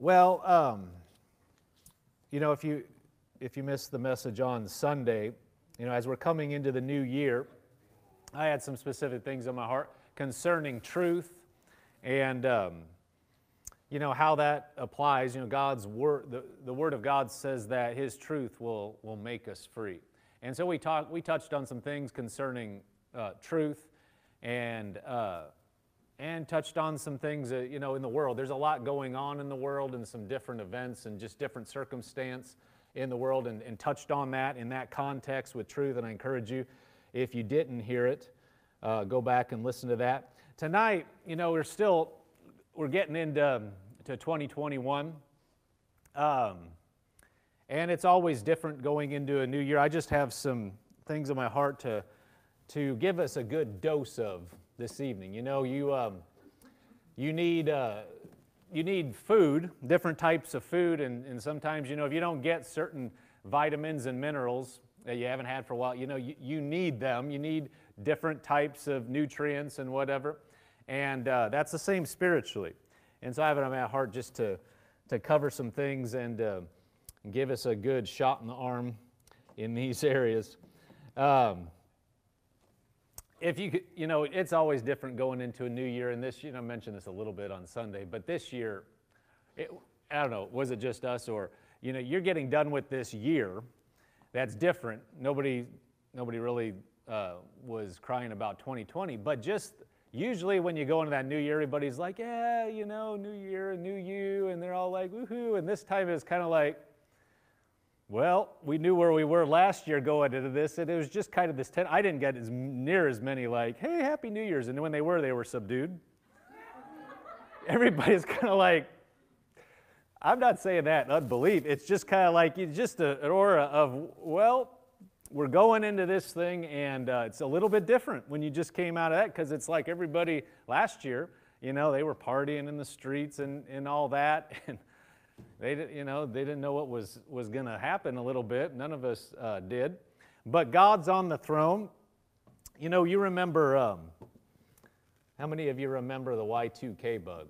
Well, um, you know, if you if you missed the message on Sunday, you know, as we're coming into the new year, I had some specific things on my heart concerning truth, and um, you know how that applies. You know, God's word, the, the word of God says that His truth will will make us free, and so we talked. We touched on some things concerning uh, truth, and. Uh, and touched on some things that, you know, in the world. There's a lot going on in the world and some different events and just different circumstance in the world and, and touched on that in that context with truth. And I encourage you, if you didn't hear it, uh, go back and listen to that. Tonight, you know, we're still, we're getting into um, to 2021. Um, and it's always different going into a new year. I just have some things in my heart to, to give us a good dose of this evening. You know, you, um, you, need, uh, you need food, different types of food, and, and sometimes, you know, if you don't get certain vitamins and minerals that you haven't had for a while, you know, you, you need them. You need different types of nutrients and whatever. And uh, that's the same spiritually. And so I have it on my heart just to, to cover some things and uh, give us a good shot in the arm in these areas. Um, if you could, you know, it's always different going into a new year. And this, you know, I mentioned this a little bit on Sunday, but this year, it, I don't know, was it just us or, you know, you're getting done with this year. That's different. Nobody, nobody really uh, was crying about 2020, but just usually when you go into that new year, everybody's like, yeah, you know, new year, new you, and they're all like, woohoo. And this time is kind of like, well, we knew where we were last year going into this, and it was just kind of this. Ten- I didn't get as near as many like, "Hey, Happy New Year's," and when they were, they were subdued. Everybody's kind of like, I'm not saying that unbelief. It's just kind of like it's just a, an aura of, well, we're going into this thing, and uh, it's a little bit different when you just came out of that because it's like everybody last year, you know, they were partying in the streets and, and all that, and they, you know, they didn't know what was, was going to happen a little bit. None of us uh, did. But God's on the throne. You know, you remember, um, how many of you remember the Y2K bug?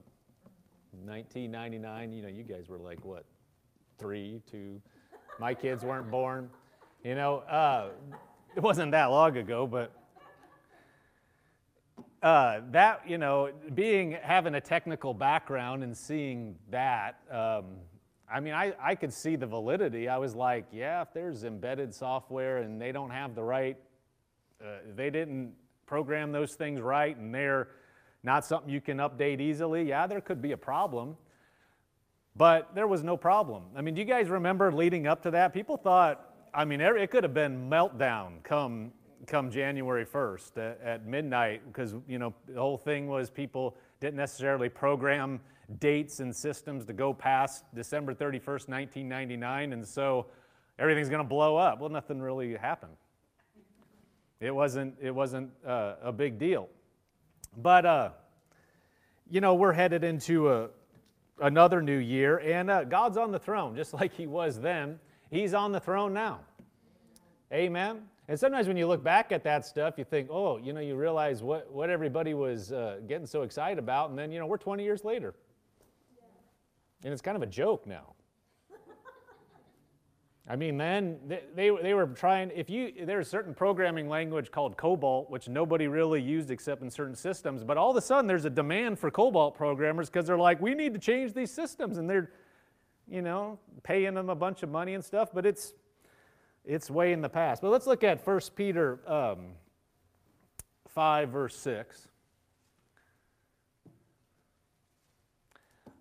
1999, you know, you guys were like, what, three, two? My kids weren't born. You know, uh, it wasn't that long ago, but uh, that you know being having a technical background and seeing that um, i mean I, I could see the validity. I was like yeah if there's embedded software and they don't have the right uh, they didn't program those things right and they're not something you can update easily yeah there could be a problem. But there was no problem. I mean do you guys remember leading up to that? People thought i mean it could have been meltdown come come January 1st at, at midnight because you know the whole thing was people didn't necessarily program dates and systems to go past December 31st, 1999, and so everything's going to blow up. Well, nothing really happened. It wasn't. It wasn't uh, a big deal. But uh, you know we're headed into a, another new year, and uh, God's on the throne, just like He was then. He's on the throne now. Amen. And sometimes when you look back at that stuff, you think, oh, you know, you realize what, what everybody was uh, getting so excited about. And then, you know, we're 20 years later. And it's kind of a joke now. I mean, then they, they, they, were trying, if you, there's a certain programming language called COBOL, which nobody really used except in certain systems, but all of a sudden there's a demand for COBOL programmers because they're like, we need to change these systems. And they're, you know, paying them a bunch of money and stuff, but it's, it's way in the past. But let's look at 1 Peter um, 5, verse 6.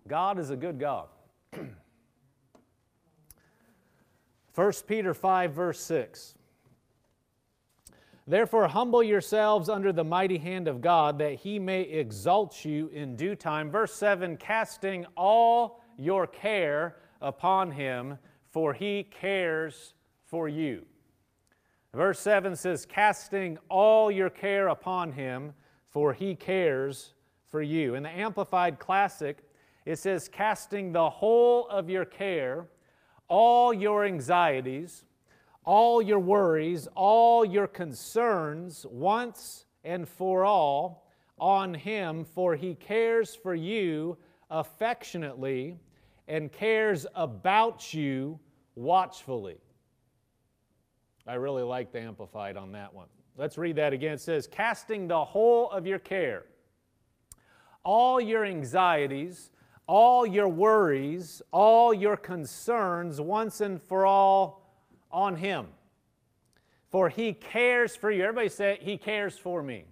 God is a good God. 1 Peter 5, verse 6. Therefore, humble yourselves under the mighty hand of God, that he may exalt you in due time. Verse 7 casting all your care upon him, for he cares for you. Verse 7 says, Casting all your care upon him, for he cares for you. In the Amplified Classic, it says, Casting the whole of your care, all your anxieties, all your worries, all your concerns, once and for all, on him, for he cares for you affectionately and cares about you watchfully. I really like the Amplified on that one. Let's read that again. It says, casting the whole of your care, all your anxieties, all your worries, all your concerns once and for all on Him. For He cares for you. Everybody say, He cares for me.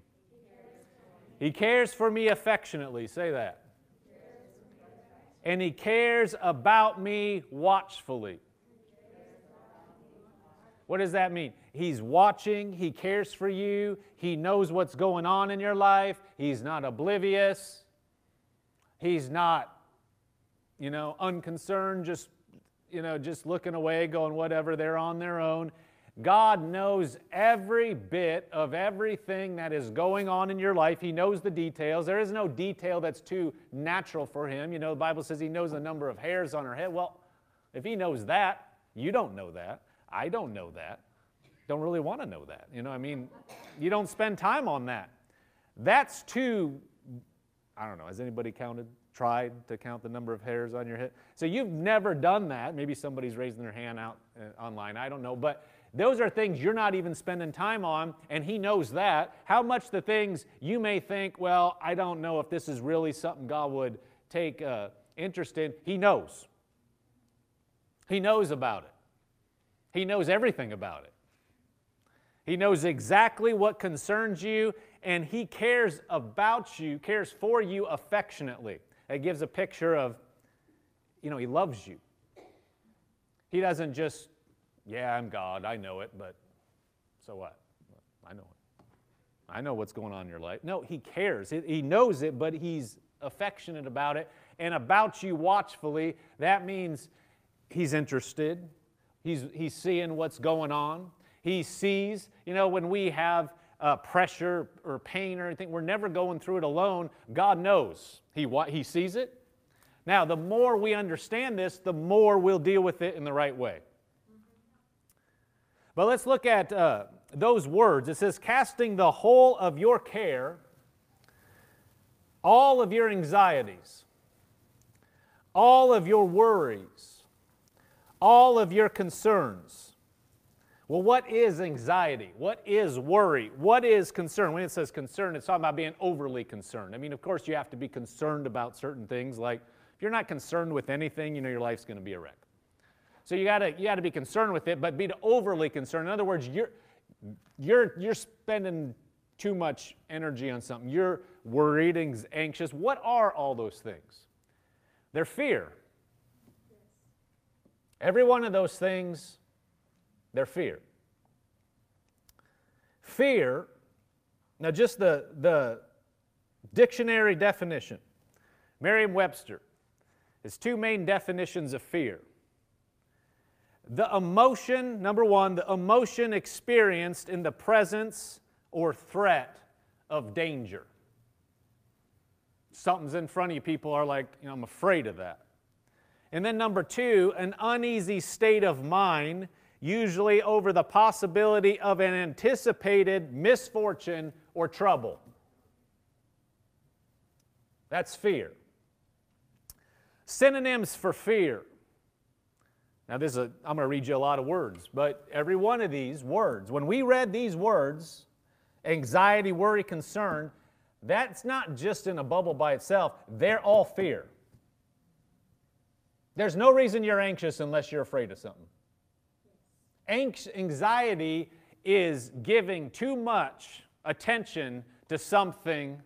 He cares for me affectionately. Say that. And He cares about me watchfully. What does that mean? He's watching, He cares for you, He knows what's going on in your life, He's not oblivious, He's not, you know, unconcerned, just, you know, just looking away, going, whatever, they're on their own. God knows every bit of everything that is going on in your life. He knows the details. There is no detail that's too natural for Him. You know, the Bible says He knows the number of hairs on our head. Well, if He knows that, you don't know that. I don't know that. Don't really want to know that. You know, I mean, you don't spend time on that. That's too, I don't know, has anybody counted, tried to count the number of hairs on your head? So you've never done that. Maybe somebody's raising their hand out uh, online. I don't know. But those are things you're not even spending time on, and he knows that. How much the things you may think, well, I don't know if this is really something God would take uh, interest in, he knows. He knows about it. He knows everything about it. He knows exactly what concerns you, and He cares about you, cares for you affectionately. It gives a picture of, you know, He loves you. He doesn't just, yeah, I'm God, I know it, but so what? I know it. I know what's going on in your life. No, He cares. He knows it, but He's affectionate about it and about you watchfully. That means He's interested. He's, he's seeing what's going on. He sees, you know, when we have uh, pressure or pain or anything, we're never going through it alone. God knows. He, he sees it. Now, the more we understand this, the more we'll deal with it in the right way. But let's look at uh, those words. It says, casting the whole of your care, all of your anxieties, all of your worries, all of your concerns. Well, what is anxiety? What is worry? What is concern? When it says concern, it's talking about being overly concerned. I mean, of course, you have to be concerned about certain things. Like, if you're not concerned with anything, you know your life's going to be a wreck. So you gotta you gotta be concerned with it, but be overly concerned. In other words, you're you're you're spending too much energy on something. You're worried, anxious. What are all those things? They're fear. Every one of those things, they're fear. Fear, now just the, the dictionary definition, Merriam Webster, is two main definitions of fear. The emotion, number one, the emotion experienced in the presence or threat of danger. Something's in front of you, people are like, you know, I'm afraid of that. And then, number two, an uneasy state of mind, usually over the possibility of an anticipated misfortune or trouble. That's fear. Synonyms for fear. Now, this is a, I'm going to read you a lot of words, but every one of these words, when we read these words, anxiety, worry, concern, that's not just in a bubble by itself, they're all fear. There's no reason you're anxious unless you're afraid of something. Anxiety is giving too much attention to something.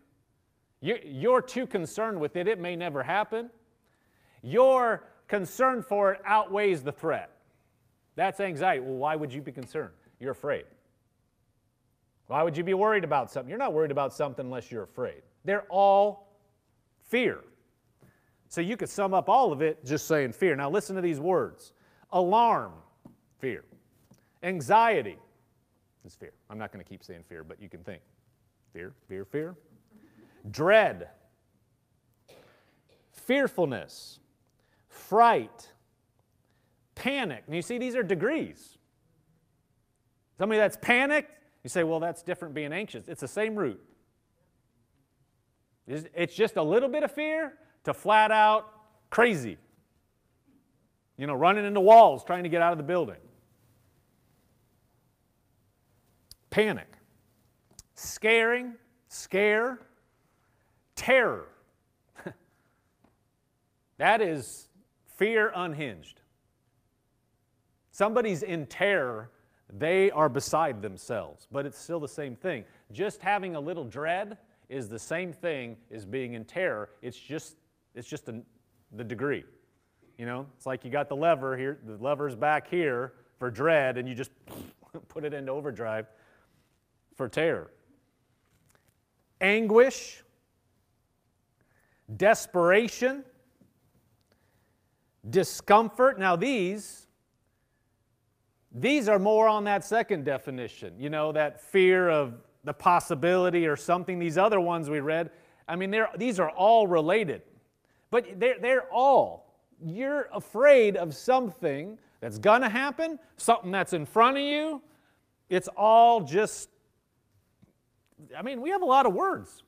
You're too concerned with it, it may never happen. Your concern for it outweighs the threat. That's anxiety. Well, why would you be concerned? You're afraid. Why would you be worried about something? You're not worried about something unless you're afraid. They're all fear. So you could sum up all of it just saying fear. Now listen to these words alarm, fear. Anxiety is fear. I'm not going to keep saying fear, but you can think fear, fear, fear. Dread, fearfulness, fright, panic. And you see, these are degrees. Somebody that's panicked, you say, well, that's different being anxious. It's the same root. It's just a little bit of fear to flat out crazy. you know, running into walls trying to get out of the building. Panic, scaring, scare, terror. that is fear unhinged. Somebody's in terror, they are beside themselves, but it's still the same thing. Just having a little dread is the same thing as being in terror. It's just, it's just a, the degree. You know, it's like you got the lever here, the lever's back here for dread, and you just put it into overdrive for terror. Anguish, desperation, discomfort. Now, these these are more on that second definition, you know, that fear of the possibility or something. These other ones we read, I mean, these are all related, but they're, they're all. You're afraid of something that's going to happen, something that's in front of you. It's all just, I mean, we have a lot of words.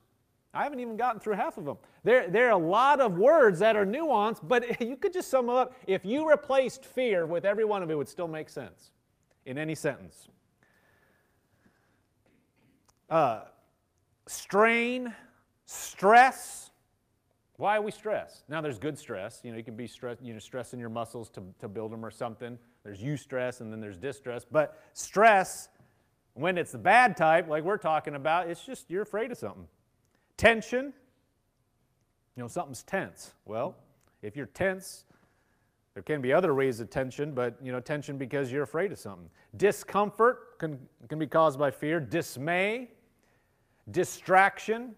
I haven't even gotten through half of them. There, there are a lot of words that are nuanced, but you could just sum up. If you replaced fear with every one of it, it would still make sense in any sentence. Uh, strain, stress. Why are we stressed? Now, there's good stress. You know, you can be stress, you know, stressing your muscles to, to build them or something. There's eustress and then there's distress. But stress, when it's the bad type, like we're talking about, it's just you're afraid of something. Tension, you know, something's tense. Well, if you're tense, there can be other ways of tension, but you know, tension because you're afraid of something. Discomfort can, can be caused by fear, dismay, distraction,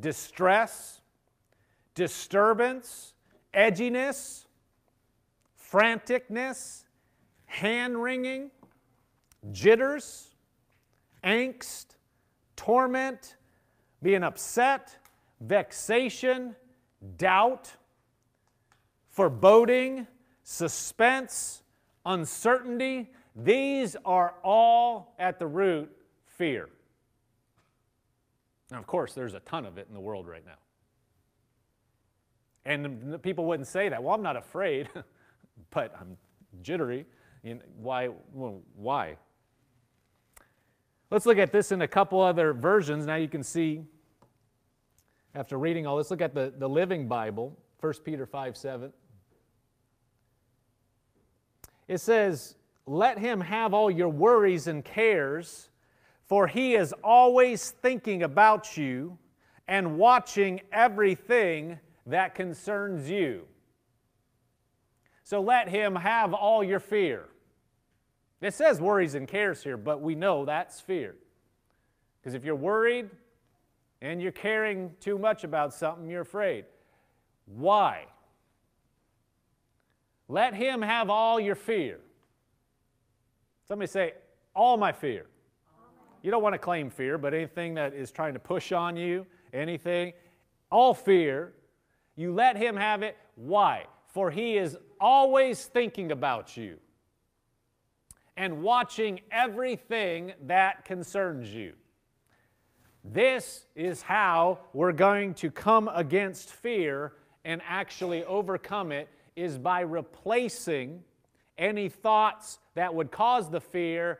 distress, disturbance, edginess, franticness, hand wringing, jitters, angst, torment, being upset, vexation, doubt foreboding, suspense, uncertainty, these are all at the root fear. Now, of course, there's a ton of it in the world right now. And people wouldn't say that. Well, I'm not afraid, but I'm jittery. You know, why? Well, why? Let's look at this in a couple other versions. Now you can see, after reading all this, look at the, the Living Bible, 1 Peter 5 7. It says, Let him have all your worries and cares, for he is always thinking about you and watching everything that concerns you. So let him have all your fear. It says worries and cares here, but we know that's fear. Because if you're worried and you're caring too much about something, you're afraid. Why? Let him have all your fear. Somebody say, all my fear. You don't want to claim fear, but anything that is trying to push on you, anything, all fear, you let him have it. Why? For he is always thinking about you and watching everything that concerns you. This is how we're going to come against fear and actually overcome it is by replacing any thoughts that would cause the fear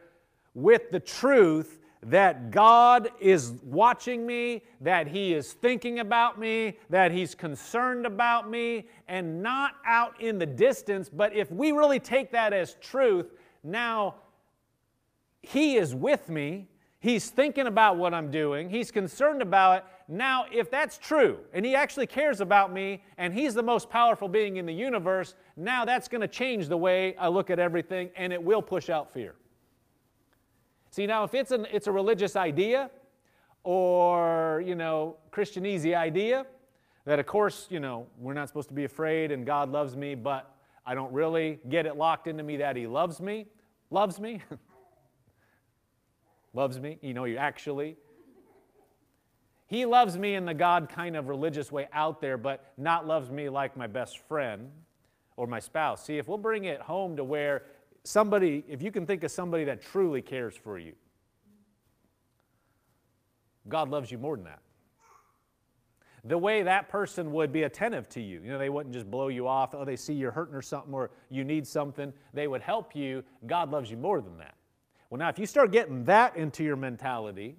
with the truth that God is watching me, that He is thinking about me, that He's concerned about me, and not out in the distance. But if we really take that as truth, now He is with me, He's thinking about what I'm doing, He's concerned about it, now, if that's true, and he actually cares about me, and he's the most powerful being in the universe, now that's going to change the way I look at everything, and it will push out fear. See, now if it's, an, it's a religious idea, or, you know, Christianese idea, that of course, you know, we're not supposed to be afraid and God loves me, but I don't really get it locked into me that he loves me. Loves me. loves me. You know, you actually he loves me in the God kind of religious way out there, but not loves me like my best friend or my spouse. See, if we'll bring it home to where somebody, if you can think of somebody that truly cares for you, God loves you more than that. the way that person would be attentive to you. You know, they wouldn't just blow you off, oh, they see you're hurting or something, or you need something. They would help you. God loves you more than that. Well, now, if you start getting that into your mentality,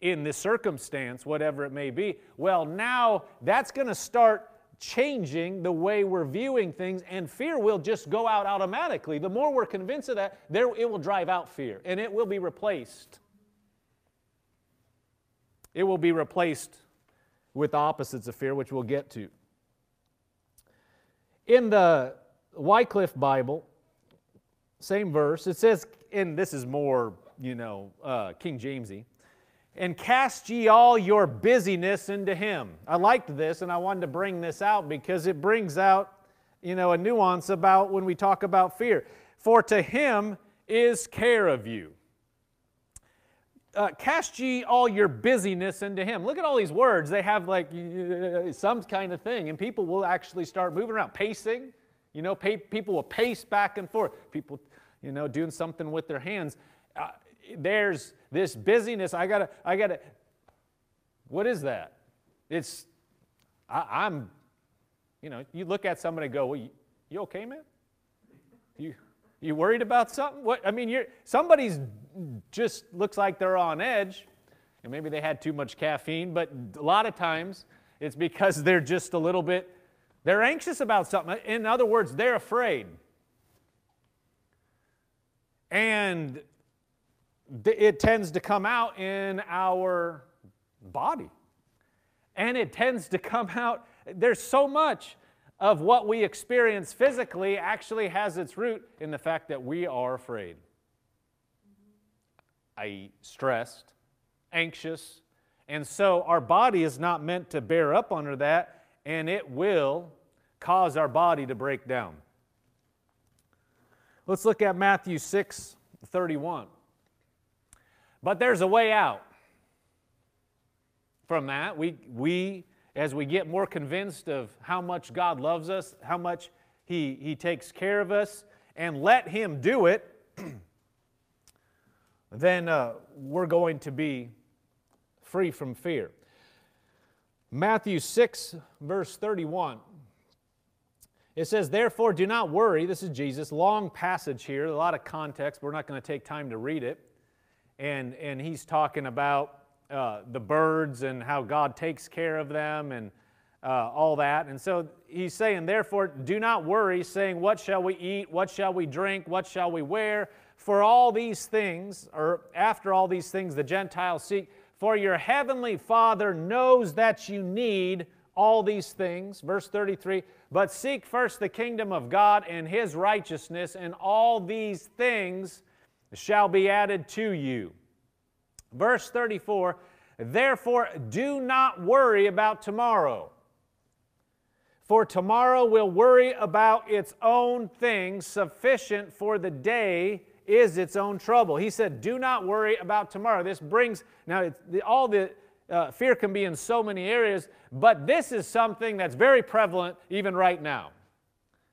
in this circumstance, whatever it may be, well, now that's going to start changing the way we're viewing things, and fear will just go out automatically. The more we're convinced of that, there, it will drive out fear, and it will be replaced. It will be replaced with opposites of fear, which we'll get to. In the Wycliffe Bible, same verse, it says, and this is more, you know, uh, King Jamesy, and cast ye all your busyness into him. I liked this and I wanted to bring this out because it brings out, you know, a nuance about when we talk about fear. For to him is care of you uh, cast ye all your busyness into him. Look at all these words. They have like uh, some kind of thing, and people will actually start moving around, pacing. You know, pay, people will pace back and forth. People, you know, doing something with their hands. Uh, there's this busyness. I gotta, I gotta. What is that? It's, I, am you know, you look at somebody and go, well, you, you okay, man? You, you worried about something? What? I mean, you're, somebody's just looks like they're on edge, and maybe they had too much caffeine, but a lot of times it's because they're just a little bit, they're anxious about something. In other words, they're afraid. And it tends to come out in our body. And it tends to come out, there's so much of what we experience physically actually has its root in the fact that we are afraid mm-hmm. i.e., stressed, anxious. And so our body is not meant to bear up under that, and it will cause our body to break down. Let's look at Matthew 6 31. But there's a way out from that. We, we, as we get more convinced of how much God loves us, how much He, he takes care of us, and let Him do it, then uh, we're going to be free from fear. Matthew 6, verse 31. It says, Therefore, do not worry. This is Jesus. Long passage here, a lot of context. We're not going to take time to read it. And, and he's talking about uh, the birds and how God takes care of them and uh, all that. And so he's saying, Therefore, do not worry, saying, What shall we eat? What shall we drink? What shall we wear? For all these things, or after all these things, the Gentiles seek, for your heavenly Father knows that you need all these things. Verse 33 But seek first the kingdom of God and his righteousness, and all these things shall be added to you. Verse 34 Therefore, do not worry about tomorrow. For tomorrow will worry about its own things. Sufficient for the day is its own trouble. He said, Do not worry about tomorrow. This brings, now, all the uh, fear can be in so many areas, but this is something that's very prevalent even right now.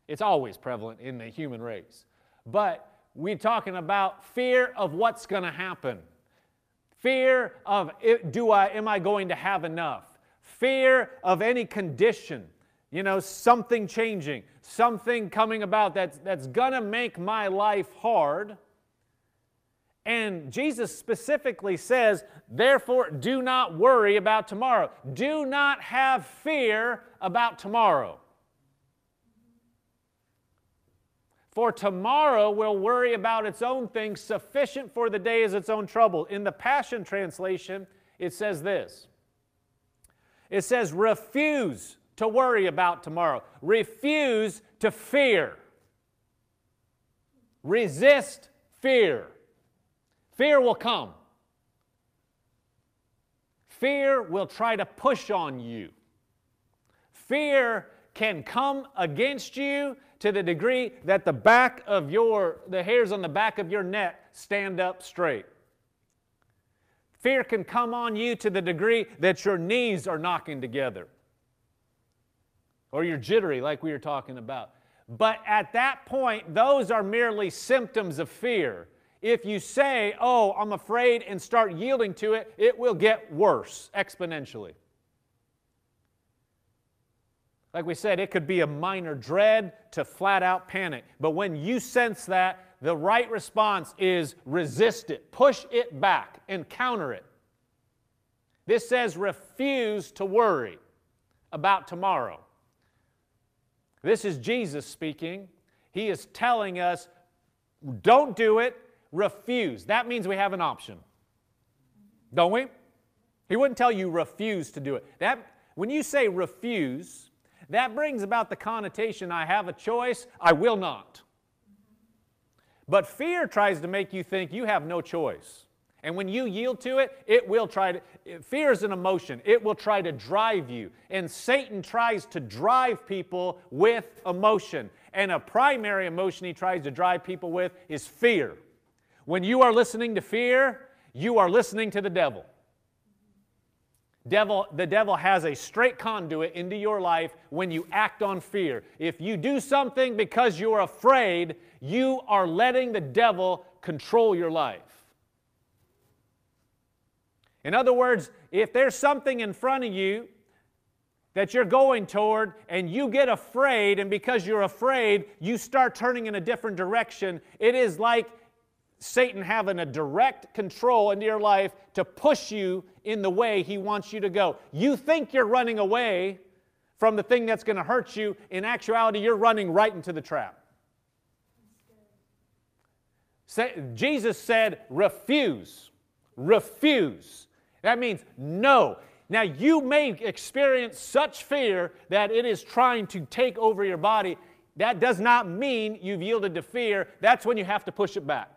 It's always prevalent in the human race. But we're talking about fear of what's going to happen. Fear of do I am I going to have enough? Fear of any condition you know, something changing, something coming about that's, that's going to make my life hard. And Jesus specifically says, therefore, do not worry about tomorrow. Do not have fear about tomorrow. For tomorrow will worry about its own things, sufficient for the day is its own trouble. In the Passion Translation, it says this it says, refuse to worry about tomorrow. Refuse to fear. Resist fear. Fear will come. Fear will try to push on you. Fear can come against you to the degree that the back of your the hairs on the back of your neck stand up straight. Fear can come on you to the degree that your knees are knocking together or you're jittery, like we were talking about. But at that point, those are merely symptoms of fear. If you say, Oh, I'm afraid, and start yielding to it, it will get worse exponentially. Like we said, it could be a minor dread to flat out panic. But when you sense that, the right response is resist it, push it back, and counter it. This says refuse to worry about tomorrow. This is Jesus speaking. He is telling us don't do it, refuse. That means we have an option. Don't we? He wouldn't tell you refuse to do it. That when you say refuse, that brings about the connotation I have a choice, I will not. But fear tries to make you think you have no choice. And when you yield to it, it will try to, fear is an emotion. It will try to drive you. And Satan tries to drive people with emotion. And a primary emotion he tries to drive people with is fear. When you are listening to fear, you are listening to the devil. Devil, the devil has a straight conduit into your life when you act on fear. If you do something because you're afraid, you are letting the devil control your life. In other words, if there's something in front of you that you're going toward and you get afraid, and because you're afraid, you start turning in a different direction, it is like Satan having a direct control into your life to push you in the way he wants you to go. You think you're running away from the thing that's going to hurt you. In actuality, you're running right into the trap. Jesus said, refuse. Refuse. That means no. Now, you may experience such fear that it is trying to take over your body. That does not mean you've yielded to fear. That's when you have to push it back.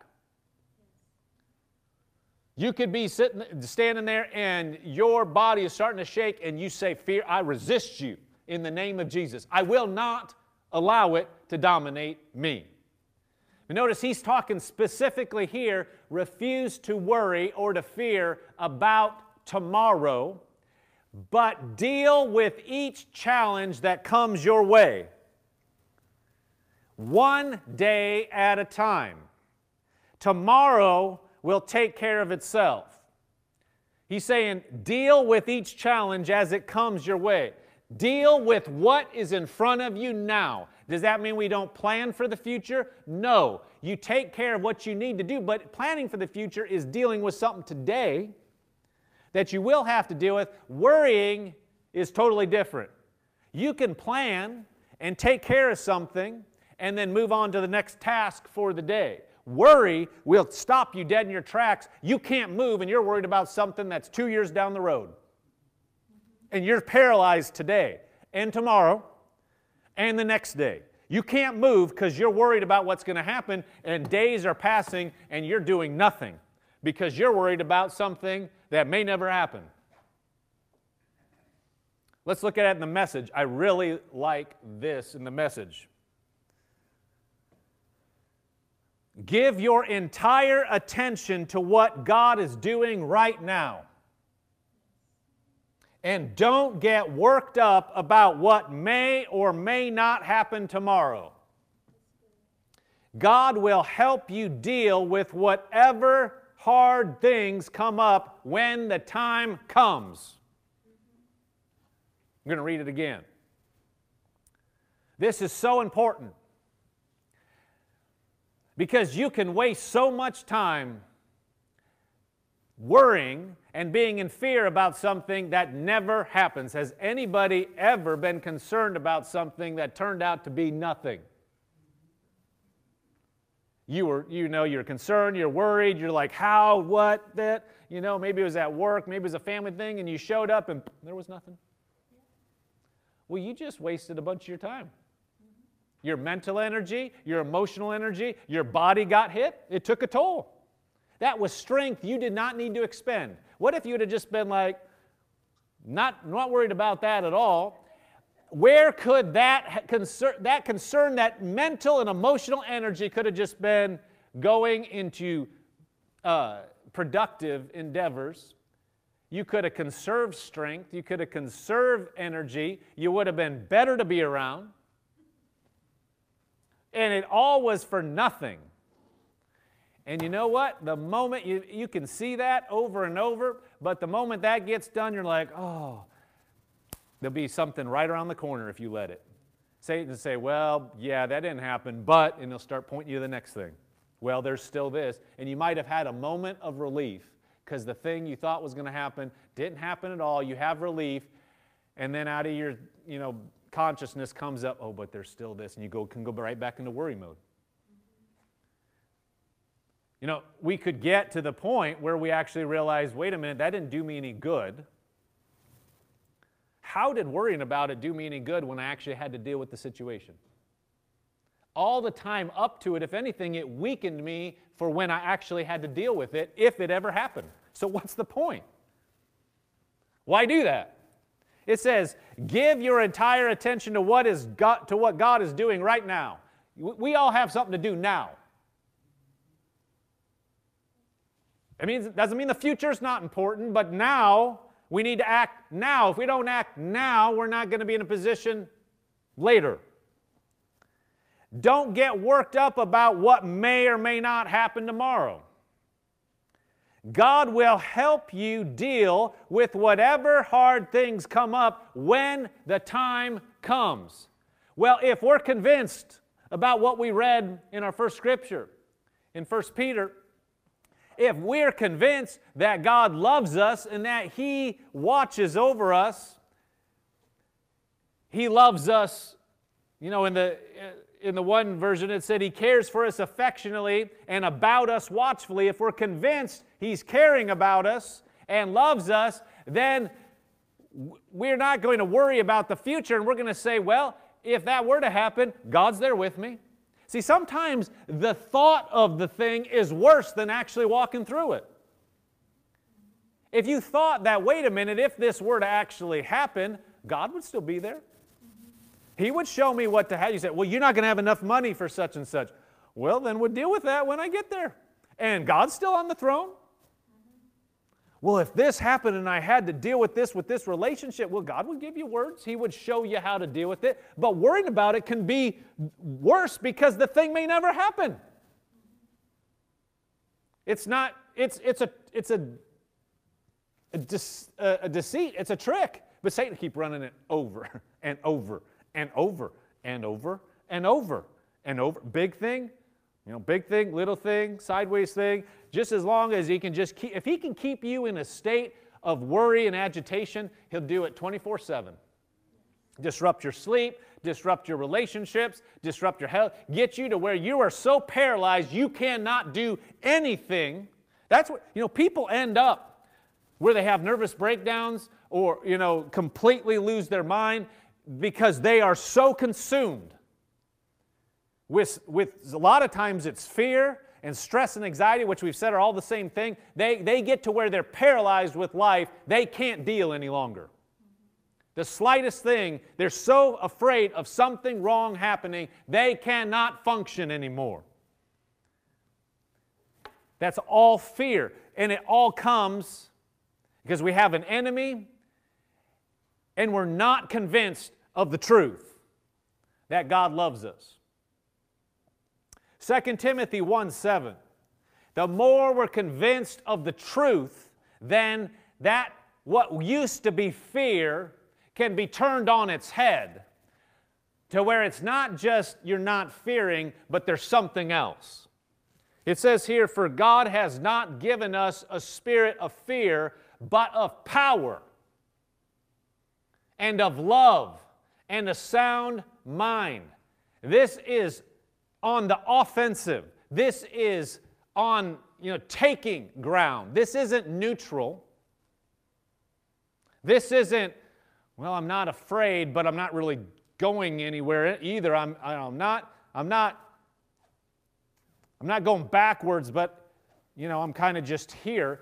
You could be sitting, standing there, and your body is starting to shake, and you say, Fear, I resist you in the name of Jesus. I will not allow it to dominate me. notice he's talking specifically here refuse to worry or to fear about tomorrow, but deal with each challenge that comes your way. One day at a time. Tomorrow will take care of itself. He's saying, deal with each challenge as it comes your way. Deal with what is in front of you now. Does that mean we don't plan for the future? No. You take care of what you need to do, but planning for the future is dealing with something today that you will have to deal with. Worrying is totally different. You can plan and take care of something and then move on to the next task for the day. Worry will stop you dead in your tracks. You can't move and you're worried about something that's two years down the road. And you're paralyzed today and tomorrow and the next day. You can't move because you're worried about what's going to happen, and days are passing and you're doing nothing because you're worried about something that may never happen. Let's look at it in the message. I really like this in the message. Give your entire attention to what God is doing right now. And don't get worked up about what may or may not happen tomorrow. God will help you deal with whatever hard things come up when the time comes. I'm going to read it again. This is so important. Because you can waste so much time worrying and being in fear about something that never happens. Has anybody ever been concerned about something that turned out to be nothing? You were, you know, you're concerned, you're worried, you're like, how, what, that, you know, maybe it was at work, maybe it was a family thing, and you showed up and there was nothing. Well, you just wasted a bunch of your time. Your mental energy, your emotional energy, your body got hit. It took a toll. That was strength you did not need to expend. What if you would have just been like, not, not worried about that at all? Where could that concern, that concern, that mental and emotional energy could have just been going into uh, productive endeavors? You could have conserved strength. You could have conserved energy. You would have been better to be around and it all was for nothing. And you know what? The moment you, you can see that over and over, but the moment that gets done, you're like, oh, there'll be something right around the corner if you let it. Satan will say, Well, yeah, that didn't happen, but, and he'll start pointing you to the next thing. Well, there's still this. And you might have had a moment of relief because the thing you thought was going to happen didn't happen at all. You have relief, and then out of your, you know, consciousness comes up, oh, but there's still this, and you go can go right back into worry mode. You know, we could get to the point where we actually realize, wait a minute, that didn't do me any good. How did worrying about it do me any good when I actually had to deal with the situation? All the time up to it, if anything, it weakened me for when I actually had to deal with it, if it ever happened. So, what's the point? Why do that? It says, give your entire attention to what, is God, to what God is doing right now. We all have something to do now. It means, doesn't mean the future is not important, but now we need to act now. If we don't act now, we're not going to be in a position later. Don't get worked up about what may or may not happen tomorrow. God will help you deal with whatever hard things come up when the time comes. Well, if we're convinced about what we read in our first scripture in 1 Peter, if we're convinced that God loves us and that He watches over us, He loves us, you know, in the, in the one version it said He cares for us affectionately and about us watchfully. If we're convinced He's caring about us and loves us, then we're not going to worry about the future and we're going to say, well, if that were to happen, God's there with me. See, sometimes the thought of the thing is worse than actually walking through it. If you thought that, wait a minute, if this were to actually happen, God would still be there. He would show me what to have. You said, well, you're not going to have enough money for such and such. Well, then we'll deal with that when I get there. And God's still on the throne. Well, if this happened and I had to deal with this with this relationship, well, God would give you words. He would show you how to deal with it. But worrying about it can be worse because the thing may never happen. It's not, it's, it's, a, it's a, a, a deceit, it's a trick. But Satan keep running it over and over and over and over and over and over. Big thing, you know, big thing, little thing, sideways thing, just as long as he can just keep, if he can keep you in a state of worry and agitation, he'll do it 24 7. Disrupt your sleep, disrupt your relationships, disrupt your health, get you to where you are so paralyzed you cannot do anything. That's what, you know, people end up where they have nervous breakdowns or, you know, completely lose their mind because they are so consumed with, with a lot of times it's fear and stress and anxiety, which we've said are all the same thing. They, they get to where they're paralyzed with life. They can't deal any longer. The slightest thing, they're so afraid of something wrong happening, they cannot function anymore. That's all fear. And it all comes because we have an enemy and we're not convinced of the truth that God loves us. 2 Timothy 1 7. The more we're convinced of the truth, then that what used to be fear can be turned on its head to where it's not just you're not fearing, but there's something else. It says here, For God has not given us a spirit of fear, but of power and of love and a sound mind. This is on the offensive. This is on, you know, taking ground. This isn't neutral. This isn't, well, I'm not afraid, but I'm not really going anywhere either. I'm, I'm not, I'm not, I'm not going backwards, but, you know, I'm kind of just here.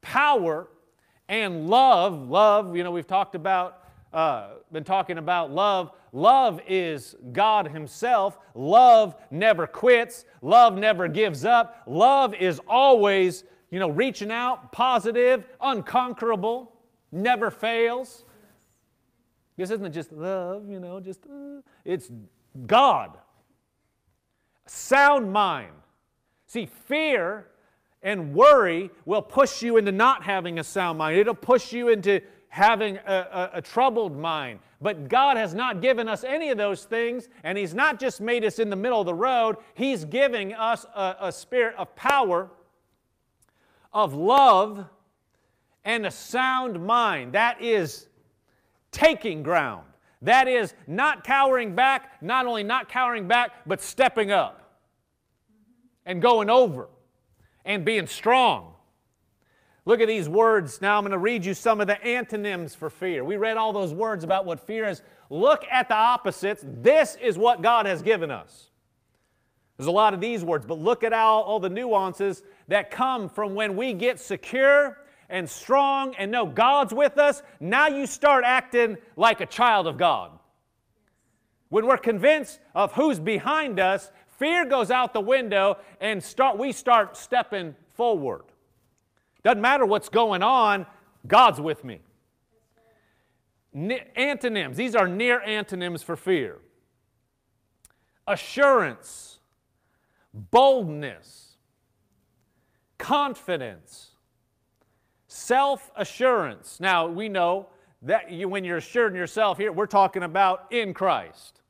Power and love, love, you know, we've talked about uh, been talking about love. Love is God Himself. Love never quits. Love never gives up. Love is always, you know, reaching out, positive, unconquerable, never fails. This isn't just love, you know, just, uh, it's God. Sound mind. See, fear and worry will push you into not having a sound mind. It'll push you into having a, a, a, troubled mind. But God has not given us any of those things, and He's not just made us in the middle of the road, He's giving us a, a spirit of power, of love, and a sound mind. That is taking ground. That is not cowering back, not only not cowering back, but stepping up and going over and being strong. Look at these words. Now I'm going to read you some of the antonyms for fear. We read all those words about what fear is. Look at the opposites. This is what God has given us. There's a lot of these words, but look at all, all the nuances that come from when we get secure and strong and know God's with us. Now you start acting like a child of God. When we're convinced of who's behind us, fear goes out the window and start, we start stepping forward. Doesn't matter what's going on, God's with me. antonyms, these are near antonyms for fear assurance, boldness, confidence, self assurance. Now, we know that you, when you're assured in yourself here, we're talking about in Christ.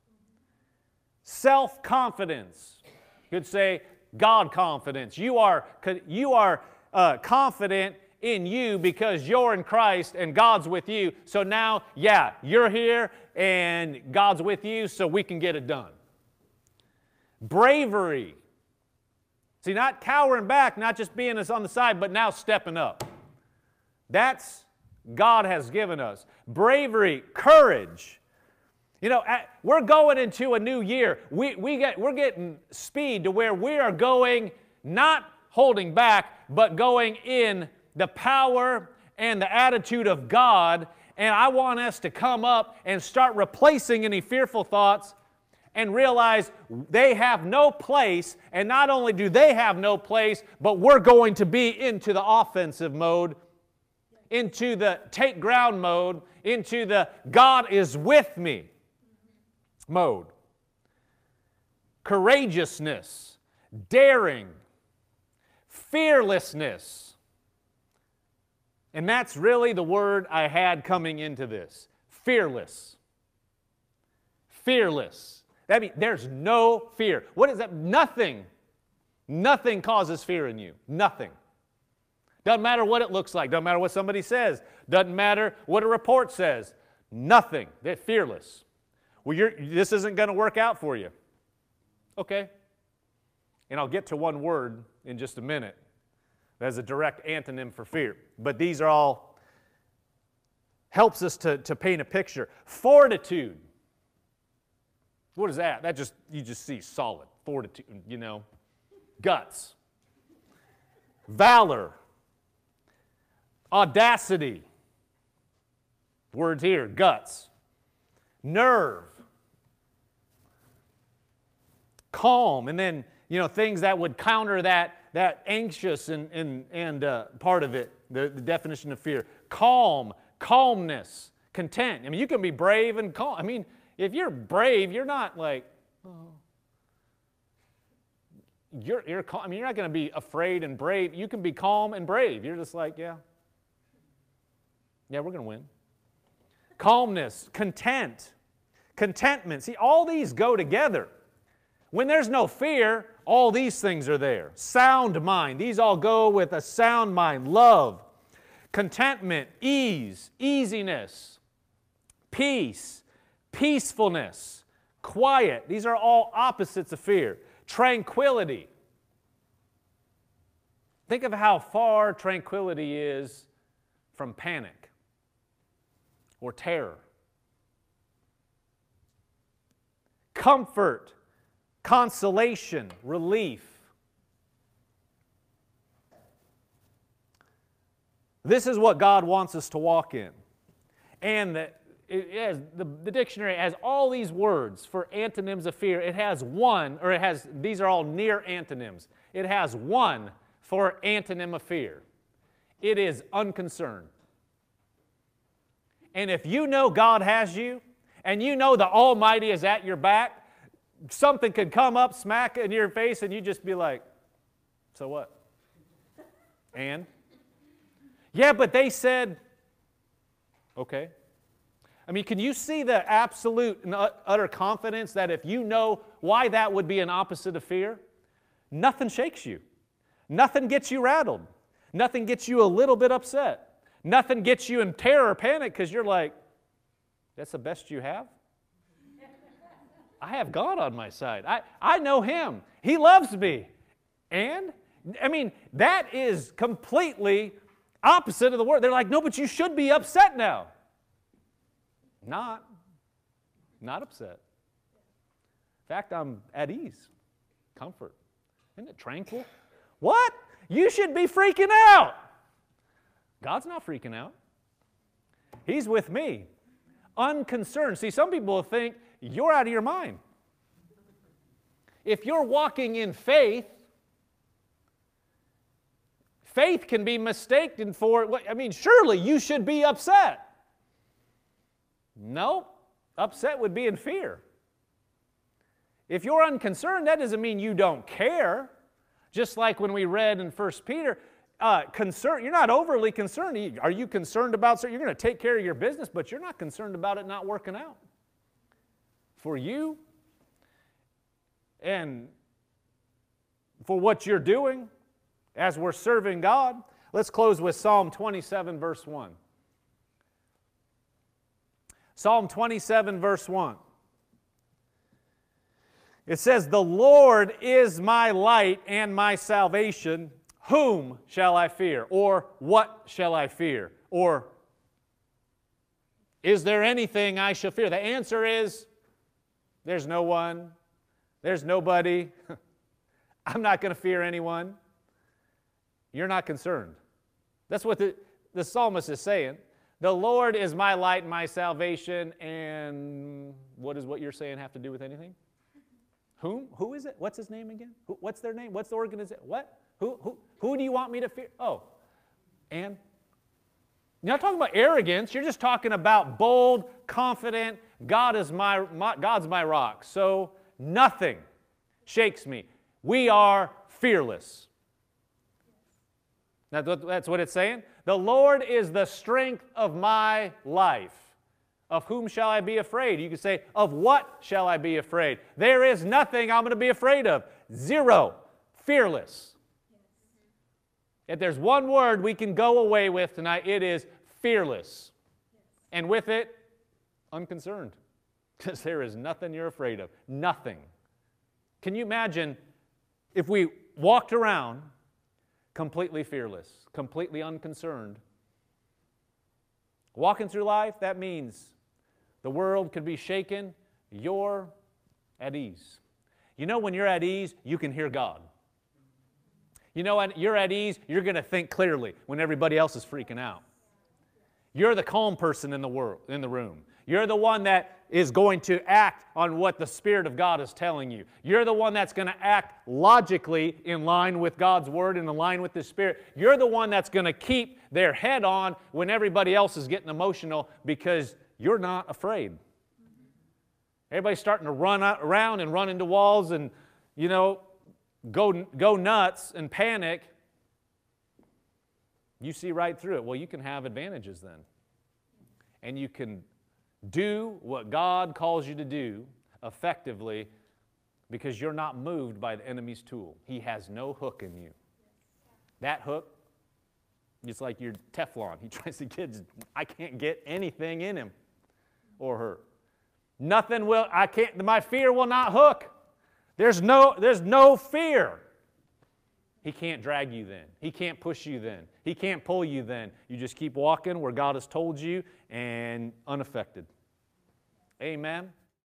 Self confidence. You could say God confidence. You are, you are uh, confident in you because you're in Christ and God's with you. So now, yeah, you're here and God's with you, so we can get it done. Bravery. See, not cowering back, not just being us on the side, but now stepping up. That's God has given us. Bravery, courage. You know, we're going into a new year. We, we get, we're getting speed to where we are going not holding back, but going in the power and the attitude of God. And I want us to come up and start replacing any fearful thoughts and realize they have no place. And not only do they have no place, but we're going to be into the offensive mode, into the take ground mode, into the God is with me mode. Courageousness, daring, fearlessness. And that's really the word I had coming into this fearless. Fearless. That means there's no fear. What is that? Nothing. Nothing causes fear in you. Nothing. Doesn't matter what it looks like. Doesn't matter what somebody says. Doesn't matter what a report says. Nothing. They're fearless. Well, you're, this isn't going to work out for you. Okay. And I'll get to one word in just a minute. That's a direct antonym for fear. But these are all helps us to, to paint a picture. Fortitude. What is that? That just you just see solid fortitude, you know. Guts. Valor. Audacity. Words here, guts. Nerve. Calm. And then you know, things that would counter that, that anxious and, and, and uh, part of it, the, the definition of fear. Calm, calmness, content. I mean, you can be brave and calm. I mean, if you're brave, you're not like, oh. You're, you're, calm. I mean, you're not going to be afraid and brave. You can be calm and brave. You're just like, yeah, yeah, we're going to win. Calmness, content, contentment. See, all these go together. When there's no fear, all these things are there. Sound mind. These all go with a sound mind. Love, contentment, ease, easiness, peace, peacefulness, quiet. These are all opposites of fear. Tranquility. Think of how far tranquility is from panic or terror. Comfort consolation, relief. This is what God wants us to walk in. And the, it has, the, the dictionary has all these words for antonyms of fear. It has one, or it has, these are all near antonyms. It has one for antonym of fear. It is unconcerned. And if you know God has you, and you know the Almighty is at your back, something could come up, smack in your face, and you just be like, so what? And? Yeah, but they said, Okay? I mean, can you see the absolute and utter confidence that if you know why that would be an opposite of fear, nothing shakes you, nothing gets you rattled, nothing gets you a little bit upset, nothing gets you in terror or panic because you're like, that's the best you have? I have God on my side. I, I know Him. He loves me. And, I mean, that is completely opposite of the word. They're like, no, but you should be upset now. Not. Not upset. In fact, I'm at ease, comfort. Isn't it tranquil? What? You should be freaking out. God's not freaking out. He's with me, unconcerned. See, some people think you're out of your mind. If you're walking in faith, faith can be mistaken for, I mean, surely you should be upset. No, upset would be in fear. If you're unconcerned, that doesn't mean you don't care. Just like when we read in 1 Peter, uh, concern, you're not overly concerned. Are you concerned about, so you're going to take care of your business, but you're not concerned about it not working out for you and for what you're doing as we're serving God. Let's close with Psalm 27, verse 1. Psalm 27, verse 1. It says, The Lord is my light and my salvation. Whom shall I fear? Or what shall I fear? Or is there anything I shall fear? The answer is there's no one, there's nobody. I'm not going to fear anyone. You're not concerned. That's what the, the psalmist is saying. The Lord is my light and my salvation. And what does what you're saying have to do with anything? Whom? Who is it? What's his name again? Who, what's their name? What's the organization? What? Who, who, who do you want me to fear? Oh, and you're not talking about arrogance. You're just talking about bold, confident. God is my, my God's my rock. So nothing shakes me. We are fearless. Now, that's what it's saying. The Lord is the strength of my life. Of whom shall I be afraid? You can say, Of what shall I be afraid? There is nothing I'm going to be afraid of. Zero. Fearless. If there's one word we can go away with tonight, it is fearless. And with it, unconcerned. Because there is nothing you're afraid of. Nothing. Can you imagine if we walked around completely fearless, completely unconcerned? Walking through life, that means the world could be shaken, you're at ease. You know, when you're at ease, you can hear God. You know, when you're at ease, you're going to think clearly when everybody else is freaking out. You're the calm person in the world, in the room. You're the one that is going to act on what the Spirit of God is telling you. You're the one that's going to act logically in line with God's Word and in line with the Spirit. You're the one that's going to keep their head on when everybody else is getting emotional because you're not afraid. Everybody's starting to run around and run into walls and, you know, go, go nuts and panic. You see right through it. Well, you can have advantages then. And you can do what God calls you to do effectively because you're not moved by the enemy's tool. He has no hook in you. That hook, it's like your Teflon. He tries to get, I can't get anything in him or her. Nothing will, I can't, my fear will not hook. There's no, there's no fear. He can't drag you then. He can't push you then. He can't pull you then. You just keep walking where God has told you and unaffected. Amen.